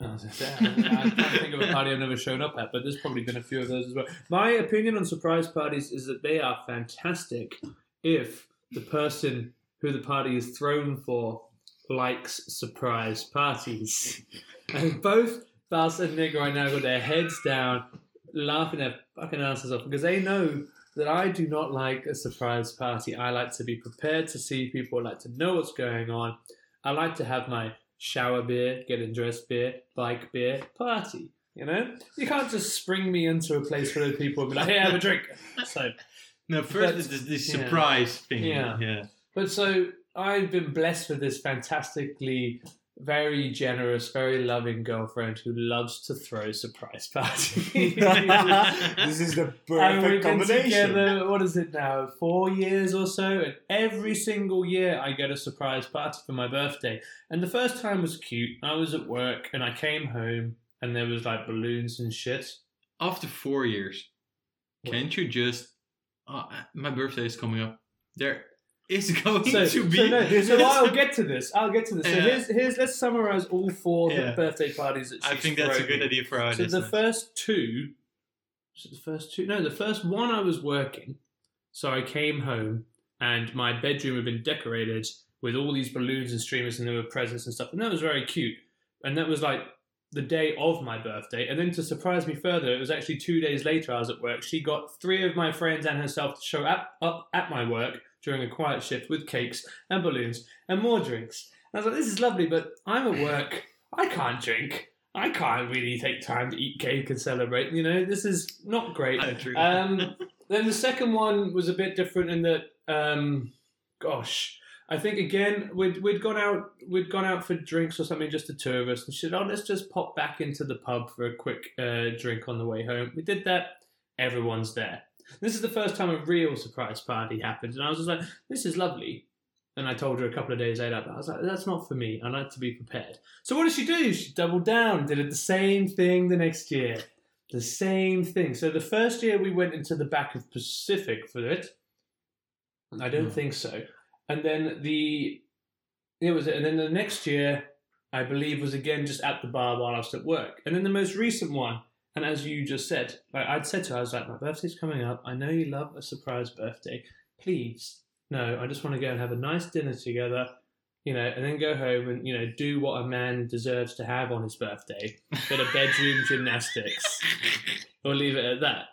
I was gonna I I can't think of a party I've never shown up at, but there's probably been a few of those as well. My opinion on surprise parties is that they are fantastic if the person who the party is thrown for likes surprise parties. And both Bas and Nick right now got their heads down, laughing their fucking asses off because they know that I do not like a surprise party. I like to be prepared to see people, I like to know what's going on. I like to have my shower beer, getting dressed beer, bike beer, party. You know, you can't just spring me into a place full of people and be like, "Hey, have a drink." So, No, first But- is the, the yeah. surprise thing. Yeah. yeah. but so I've been blessed with this fantastically, very generous, very loving girlfriend who loves to throw surprise parties. this is the And we've perfect been combination. together, what is it now, four years or so? And every single year I get a surprise party for my birthday. And the first time was cute. I was at work and I came home and there was like balloons and shit. After four years, can't you just? Uh, my birthday is coming up. There is going So, to be. so, no, so I'll get to this. I'll get to this. So Yeah. here's, here's let's summarize all four Yeah. The birthday parties that she's I think that's a good idea for our So the first two, it the first two? No, the first one I was working. So I came home and my bedroom had been decorated with all these balloons and streamers and there were presents and stuff. And that was very cute. And that was like the day of my birthday. And then to surprise me further, it was actually two days later I was at work. She got three of my friends and herself to show up, up at my work during a quiet shift with cakes and balloons and more drinks. And I was like, this is lovely, but I'm at work. I can't drink. I can't really take time to eat cake and celebrate. You know, this is not great. Um, then the second one was a bit different in that, um, gosh, I think again we'd we'd gone out we'd gone out for drinks or something, just the two of us, and she said, "Oh, let's just pop back into the pub for a quick uh, drink on the way home." We did that. Everyone's there. This is the first time a real surprise party happened, and I was just like, "This is lovely." And I told her a couple of days later, I was like, "That's not for me. I like to be prepared." So what did she do? She doubled down, did it the same thing the next year. The same thing. So the first year we went into the back of Pacific for it. I don't Hmm. think so. And then the it was and then the next year I believe was again just at the bar while I was at work. And then the most recent one, and as you just said, like I'd said to her, I was like, My birthday's coming up. I know you love a surprise birthday. Please. No, I just want to go and have a nice dinner together, you know, and then go home and, you know, do what a man deserves to have on his birthday. Bit of bedroom gymnastics. We'll leave it at that.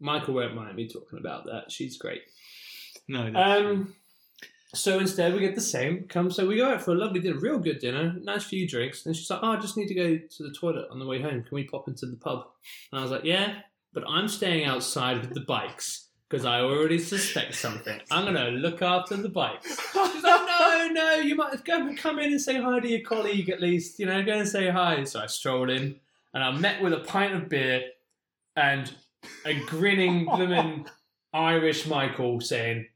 Michael won't mind me talking about that. She's great. no, that's um, true. So instead, we get the same. Come, so we go out for a lovely dinner, real good dinner, nice few drinks. And she's like, "Oh, I just need to go to the toilet on the way home. Can we pop into the pub?" And I was like, "Yeah, but I'm staying outside with the bikes because I already suspect something. I'm gonna look after the bikes." She's like, "No, no, you might go come in and say hi to your colleague at least. You know, go and say hi." So I strolled in, and I met with a pint of beer and a grinning blooming Irish Michael saying,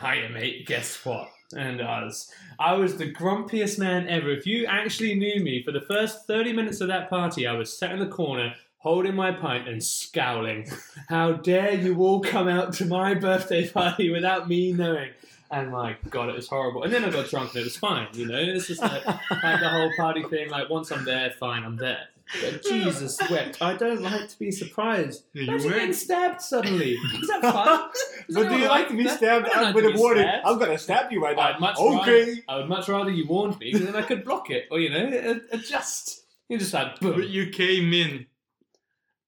Hiya, mate. Guess what? And I was, I was the grumpiest man ever. If you actually knew me, for the first 30 minutes of that party, I was sat in the corner holding my pint and scowling. How dare you all come out to my birthday party without me knowing? And my God, it was horrible. And then I got drunk and it was fine, you know? It's just like, like the whole party thing. Like, once I'm there, fine, I'm there. But Jesus wept. I don't like to be surprised. Yeah, you Imagine getting weren't. stabbed suddenly. Is that fun? Is But do you like to be stabbed I don't like with to a be warning? stabbed. I'm gonna stab you right I'd now. much Okay. rather, I would much rather you warned me because then I could block it, or you know, a- adjust. You just like boom. But you came in,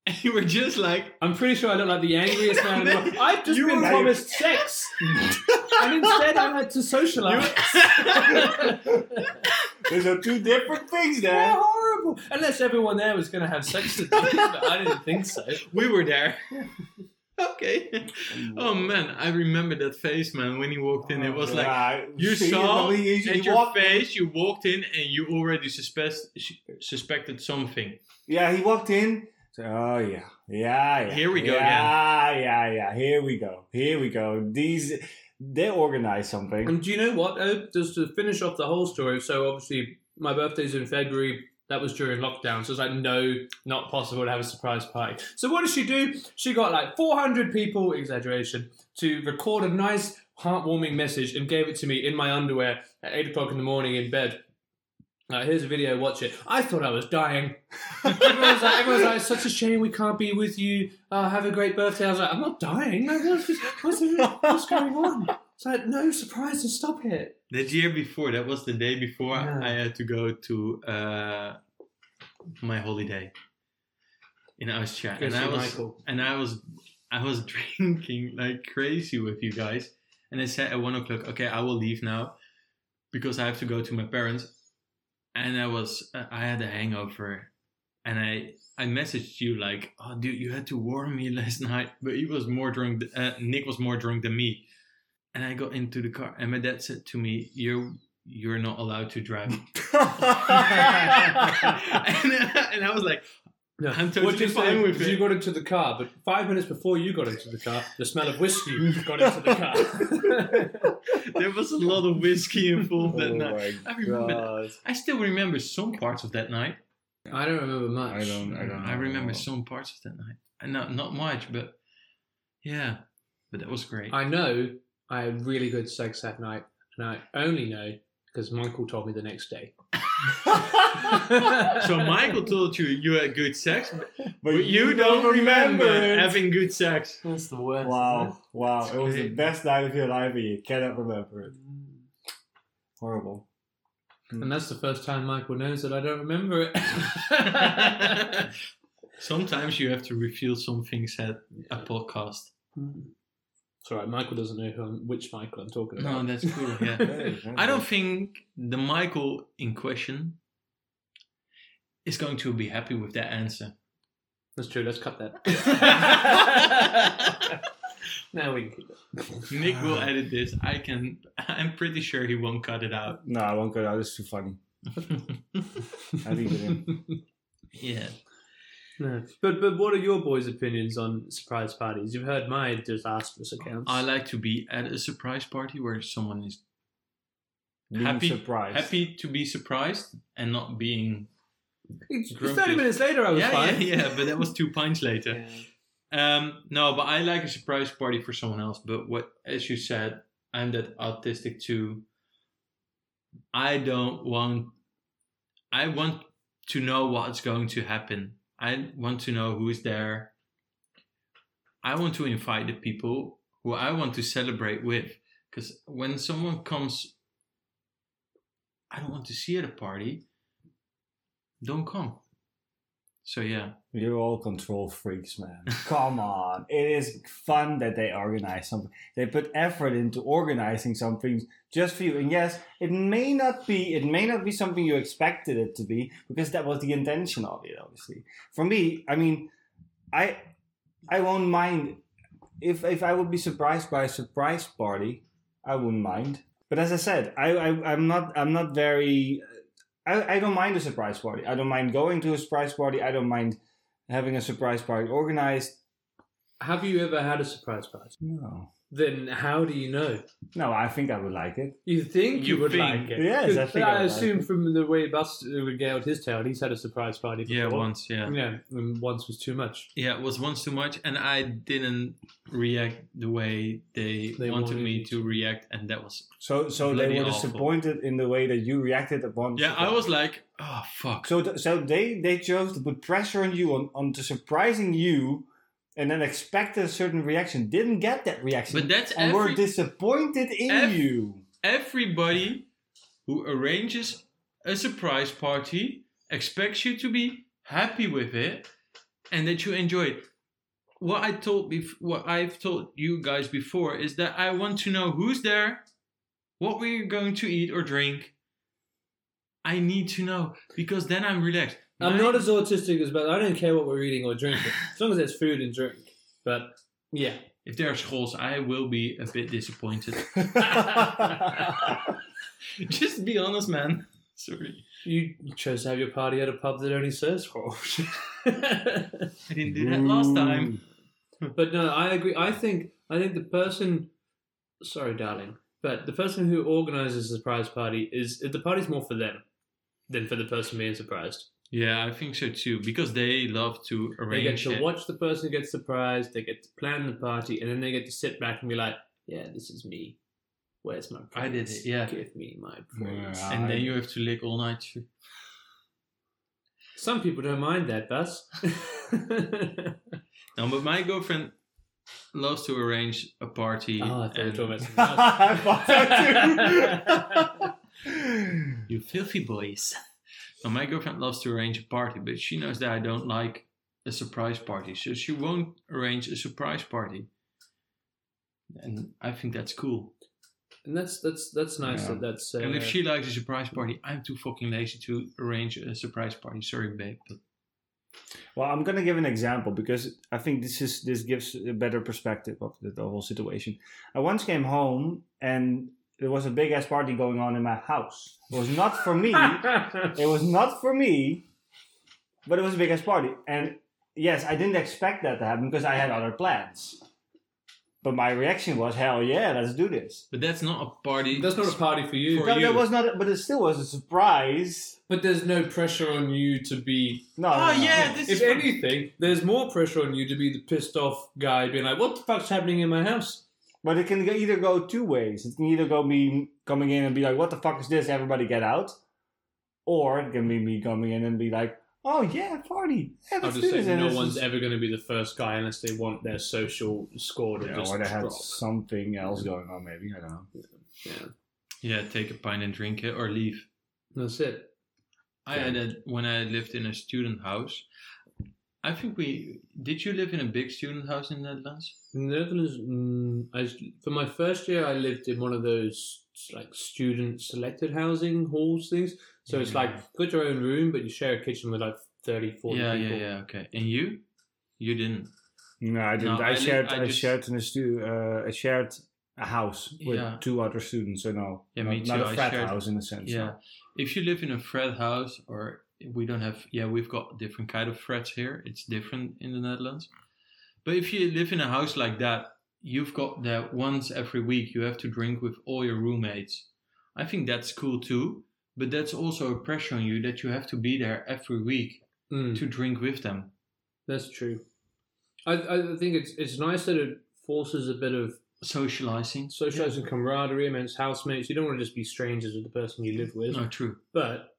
and you were just like, I'm pretty sure I look like the angriest man in the world. I've just You been were- promised sex, and instead I had to socialize. Those are two different things Dad. They're horrible. Unless everyone there was going to have sex with me, but I didn't think so. we were there. okay. Oh man, I remember that face, man. When he walked in, it was oh, like Yeah, you saw you- you- at you your walked- face. You walked in, and you already suspect, suspected something. Yeah, he walked in. So, oh yeah, yeah, yeah. Here we go Yeah, yeah, yeah. Here we go. Here we go. These they organized something. And do you know what? Uh, just to finish off the whole story. So obviously, my birthday's in February. That was during lockdown, so it's like no, not possible to have a surprise party. So what did she do? She got like 400 people, exaggeration, to record a nice, heartwarming message and gave it to me in my underwear at eight o'clock in the morning in bed. Uh, here's a video, watch it. I thought I was dying. everyone's, like, everyone's like, it's such a shame we can't be with you. Uh, have a great birthday. I was like, I'm not dying. Like, what's, what's, what's going on? It's like, no surprises, stop it. That year before, that was the day before Yeah. I had to go to uh, my holiday in Austria, Go and I was Michael. and I was I was drinking like crazy with you guys. And I said at one o'clock, okay, I will leave now because I have to go to my parents. And I was uh, I had a hangover, and I I messaged you like, "Oh, dude, you had to warn me last night," but he was more drunk. Uh, Nick was more drunk than me, and I got into the car, and my dad said to me, "You're you're not allowed to drive," and, and I was like, No. I'm totally What you fine saying with it. You got into the car, but five minutes before you got into the car, the smell of whiskey got into the car. "There was a lot of whiskey involved that oh night." my I remember that. god. I still remember some parts of that night. I don't remember much. I don't. I don't. I remember some parts of that night. And not not much, but yeah, but that was great. I know I had really good sex that night, and I only know because Michael told me the next day. so Michael told you you had good sex, but but you, don't remember, having good sex. That's the worst. Wow! Wow! It was the best night of your life, and you cannot remember it. Horrible. Hmm. And that's the first time Michael knows that I don't remember it. Sometimes you have to reveal some things at a podcast. Hmm. It's alright, Michael doesn't know who I'm, which Michael I'm talking about. No, that's cool. Yeah. Very, very I don't think the Michael in question is going to be happy with that answer. That's true, let's cut that. now we can keep it. Nick will edit this. I can. I'm pretty sure he won't cut it out. No, I won't go out. It's too funny. I leave it in. yeah. No. But but what are your boys' opinions on surprise parties? You've heard my disastrous accounts. I like to be at a surprise party where someone is Being happy, surprised. happy to be surprised and not being. It's- Drunk Thirty minutes later, I was Yeah, fine. yeah, yeah. But that was two pints later. Um, no, but I like a surprise party for someone else. But what, as you said, I'm that autistic too. I don't want. I want to know what's going to happen. I want to know who's there. I want to invite the people who I want to celebrate with. Because when someone comes, I don't want to see at a party. Don't come. So yeah. You're all control freaks, man. Come on. It is fun that they organize something. They put effort into organizing something just for you. And yes, it may not be it may not be something you expected it to be, because that was the intention of it, obviously. For me, I mean, I I won't mind if if I would be surprised by a surprise party, I wouldn't mind. But as I said, I, I I'm not I'm not very I, I don't mind a surprise party. I don't mind going to a surprise party. I don't mind having a surprise party organized. Have you ever had a surprise party? No. Then how do you know? No, I think I would like it. You think you, You would think- like it? Yes, I 'Cause think I I, would like assume it. from the way Bas uh, regaled his tale, he's had a surprise party. Before. Yeah, once, yeah. Yeah, and once was too much. Yeah, it was once too much, and I didn't react the way they, They wanted wanted me you to react, and that was So so they Bloody were awful. disappointed in the way that you reacted upon. yeah. I was like, oh fuck. So th- so they they chose to put pressure on you on on to surprising you, and then expected a certain reaction. Didn't get that reaction, But that's and were every, disappointed in ev- you. everybody who arranges a surprise party expects you to be happy with it and that you enjoy it. What I told bef- what I've told you guys before is that I want to know who's there, what we're going to eat or drink. I need to know because then I'm relaxed. I'm not as autistic as but I don't care what we're eating or drinking as long as there's food and drink. But yeah, If there are schools, I will be a bit disappointed. Just be honest, man. Sorry. you, chose to have your party at a pub that only serves Scrolls. I didn't do that last time. But no, I agree. I think I think the person, sorry, darling, but the person who organizes a surprise party is the party's more for them than for the person being surprised. Yeah, I think so too. Because they love to arrange. They get to it. watch the person get surprised. They get to plan the party, and then they get to sit back and be like, "Yeah, this is me. Where's my praise? I did it, yeah. Give me my praise." Yeah. and then you have to lick all night. Some people don't mind that, Bas. No, but my girlfriend loves to arrange a party. oh, I thought you were and- talking about I thought so too. You filthy boys. No, my girlfriend loves to arrange a party, but she knows that I don't like a surprise party, so she won't arrange a surprise party. And I think that's cool. and that's that's that's nice. Yeah. That that's. Uh, and if she likes a surprise party, I'm too fucking lazy to arrange a surprise party. Sorry, babe, but Well, I'm gonna give an example because I think this is this gives a better perspective of the, the whole situation. I once came home and there was a big ass party going on in my house. It was not for me. it was not for me, but it was a big ass party. And yes, I didn't expect that to happen because I had other plans. But my reaction was, hell yeah, let's do this. But that's not a party. That's not a party for you. For No, you. that was not, but it still was a surprise. But there's no pressure on you to be. No, Oh no, no. yeah, this If is anything, there's more pressure on you to be the pissed off guy, being like, "What the fuck's happening in my house?" But it can either go two ways. It can either go me coming in and be like, "What the fuck is this? Everybody get out," or it can be me coming in and be like, "Oh yeah, party! Yeah, I'll just do say no one's is- ever going to be the first guy unless they want their social score to Yeah, just or they had something else going on. Maybe I don't know. Yeah, yeah. Take a pint and drink it or leave. that's it. I had that when I lived in a student house. I think we did. You live in a big student house in the Netherlands? In the Netherlands, mm, I, for my first year, I lived in one of those like student selected housing halls things. So it's like you've got your own room, but you share a kitchen with like 30, 40 yeah, people. yeah, yeah. Okay, and you? You didn't. No, I didn't. No, I, I li- shared. I I, just- shared in a stu. Uh, I shared a house with Yeah. two other students. So no, Yeah, not, me not too. a I frat shared- house in a sense. Yeah. no. If you live in a frat house, or we don't have, yeah, we've got different kind of threats here. It's different in the Netherlands. But if you live in a house like that, you've got that once every week you have to drink with all your roommates. I think that's cool too. But that's also a pressure on you that you have to be there every week Mm, to drink with them. that's true. I, I think it's it's nice that it forces a bit of Socializing. socializing camaraderie amongst housemates. You don't want to just be strangers with the person you live with. No, true. But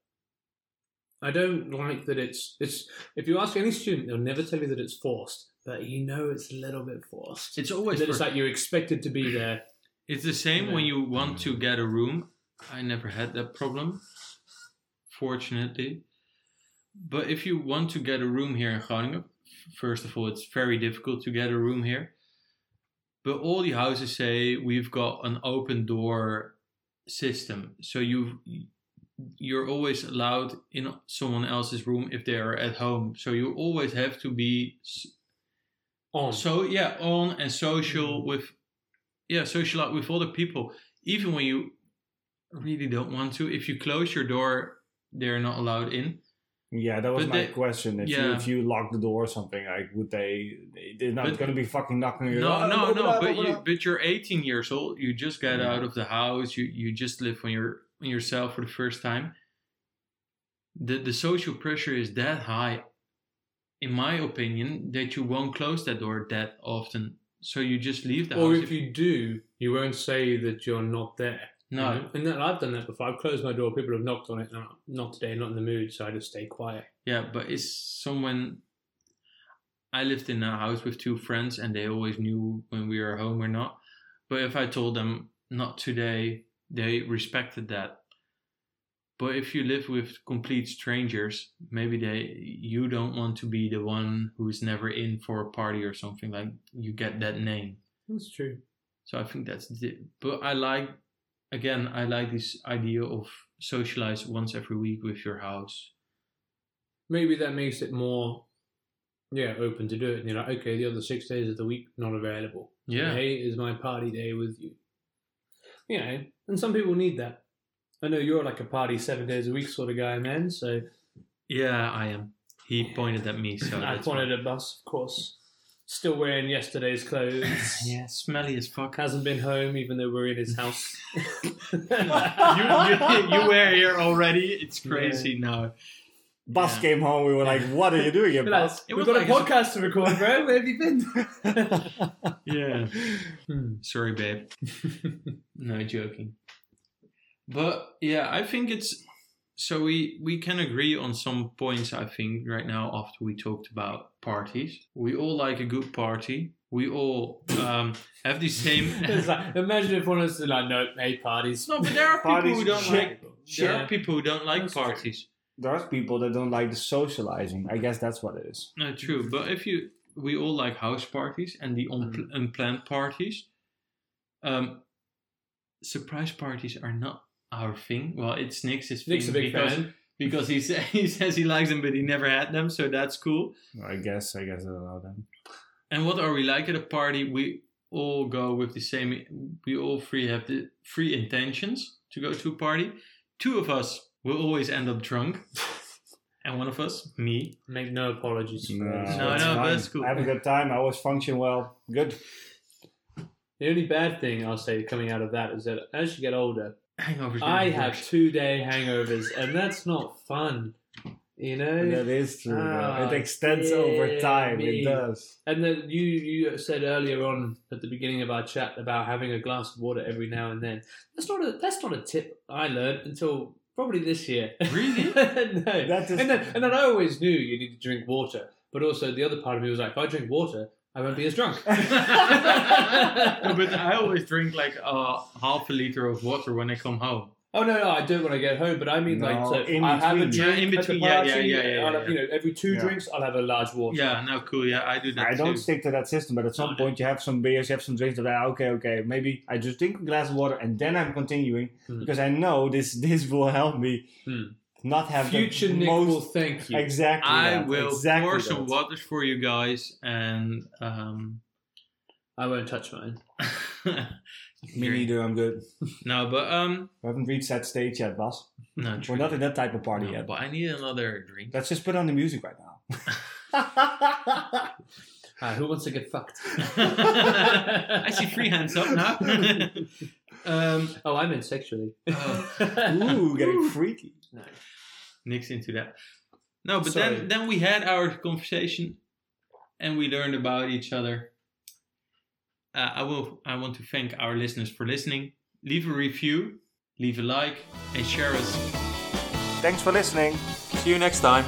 I don't like that it's it's. If you ask any student, they'll never tell you that it's forced, but you know it's a little bit forced. It's always that it's like you're expected to be there. It's the same Yeah. when you want to get a room. I never had that problem, fortunately. But if you want to get a room here in Groningen, first of all, it's very difficult to get a room here. But all the houses say we've got an open door system, so you you're always allowed in someone else's room if they are at home. So you always have to be On so yeah, on and social mm-hmm. with yeah, social with other people. Even when you really don't want to, if you close your door, they're not allowed in. Yeah, that was But my they- question. If you yeah. if you lock the door or something, like would they? They're not But- going to be fucking knocking on your No, door. no, Open no. up, But you up. but you're 18 years old. You just got Yeah. out of the house. You you just live on your on yourself for the first time. The the social pressure is that high, in my opinion, that you won't close that door that often. So you just leave the or house. if you do, you won't say that you're not there. you no, know? and then I've done that before. I've closed my door. People have knocked on it. No, not today. Not in the mood. So I just stay quiet. Yeah, but it's someone. I lived in a house with two friends, and they always knew when we were home or not. But if I told them not today, they respected that. But if you live with complete strangers, maybe they you don't want to be the one who's never in for a party or something like you get that name. That's true. So I think that's the, but I like again I like this idea of socialize once every week with your house. Maybe that makes it more, yeah, open to do it. And you're like, okay, the other six days of the week not available. Yeah. Today is my party day with you. You know, and some people need that. I know you're like a party seven days a week sort of guy, man. So Yeah, I am. He pointed at me, so I pointed at Bas, of course. Still wearing yesterday's clothes. Yeah, smelly as fuck. Hasn't been home, even though we're in his house. you, you you were here already. It's crazy now. Bas Yeah. came home. We were like, "What are you doing here, Bas?" It We've got like a a- podcast to record, bro. Where have you been? Yeah. Hmm. Sorry, babe. No joking. But yeah, I think it's so we we can agree on some points. I think right now after we talked about parties, we all like a good party. We all um, have the same. It's like, imagine if one of us was like, no, hey, parties. no, but there are people who don't shit. like. There Yeah. are people who don't like That's true. Parties. are people that don't like the socializing. I guess that's what it is. No, true. But if you, we all like house parties and the Mm. unpl- unplanned parties. Um, surprise parties are not our thing. Well, it's Nick's Nick's thing a big because fan. because he sa- he says he likes them, but he never had them, so that's cool. I guess I guess I don't know. And what are we like at a party? We all go with the same. We all three have the three intentions to go to a party. Two of us will always end up drunk, and one of us, me, Make no apologies No. No, it's no, but fine. that's cool. I have a good time. I always function well. Good. The only bad thing I'll say coming out of that is that as you get older, hangovers. I have two day hangovers, and that's not fun. You know? That is true. though. Ah, it extends over time. me. It does. And then you you said earlier on at the beginning of our chat about having a glass of water every now and then. That's not a that's not a tip I learned until probably this year. Really? no. That is- and then and then I always knew you need to drink water, but also the other part of me was like, if I drink water, I won't be as drunk. no, but I always drink like a half a liter of water when I come home. Oh no, no, I do it when I get home, but I mean like No, so in I have a between. drink Yeah, in at the between, yeah, yeah, party, yeah, yeah, I'll yeah, you know, every two Yeah. drinks I'll have a large water. Yeah, no, cool. Yeah, I do that I too. don't stick to that system, but at some No, no. point you have some beers, you have some drinks. That are, okay, okay, maybe I just drink a glass of water and then I'm continuing Hmm. because I know this this will help me Hmm. not have Future the Nick most will thank you. exactly. I that, will exactly pour some that. waters for you guys, and um, I won't touch mine. Me neither. I'm good. no, but um, We haven't reached that stage yet, boss. no, We're not in that type of party No, yet. but I need another drink. Let's just put on the music right now. Ah, who wants to get fucked? I see three hands up now. um, Oh, I meant sexually. Ooh, getting freaky. No. Nick's into that. No, but Sorry. then then we had our conversation, and we learned about each other. Uh, I will. I want to thank our listeners for listening. Leave a review, leave a like, and share us. Thanks for listening. See you next time.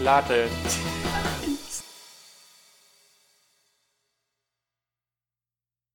Later.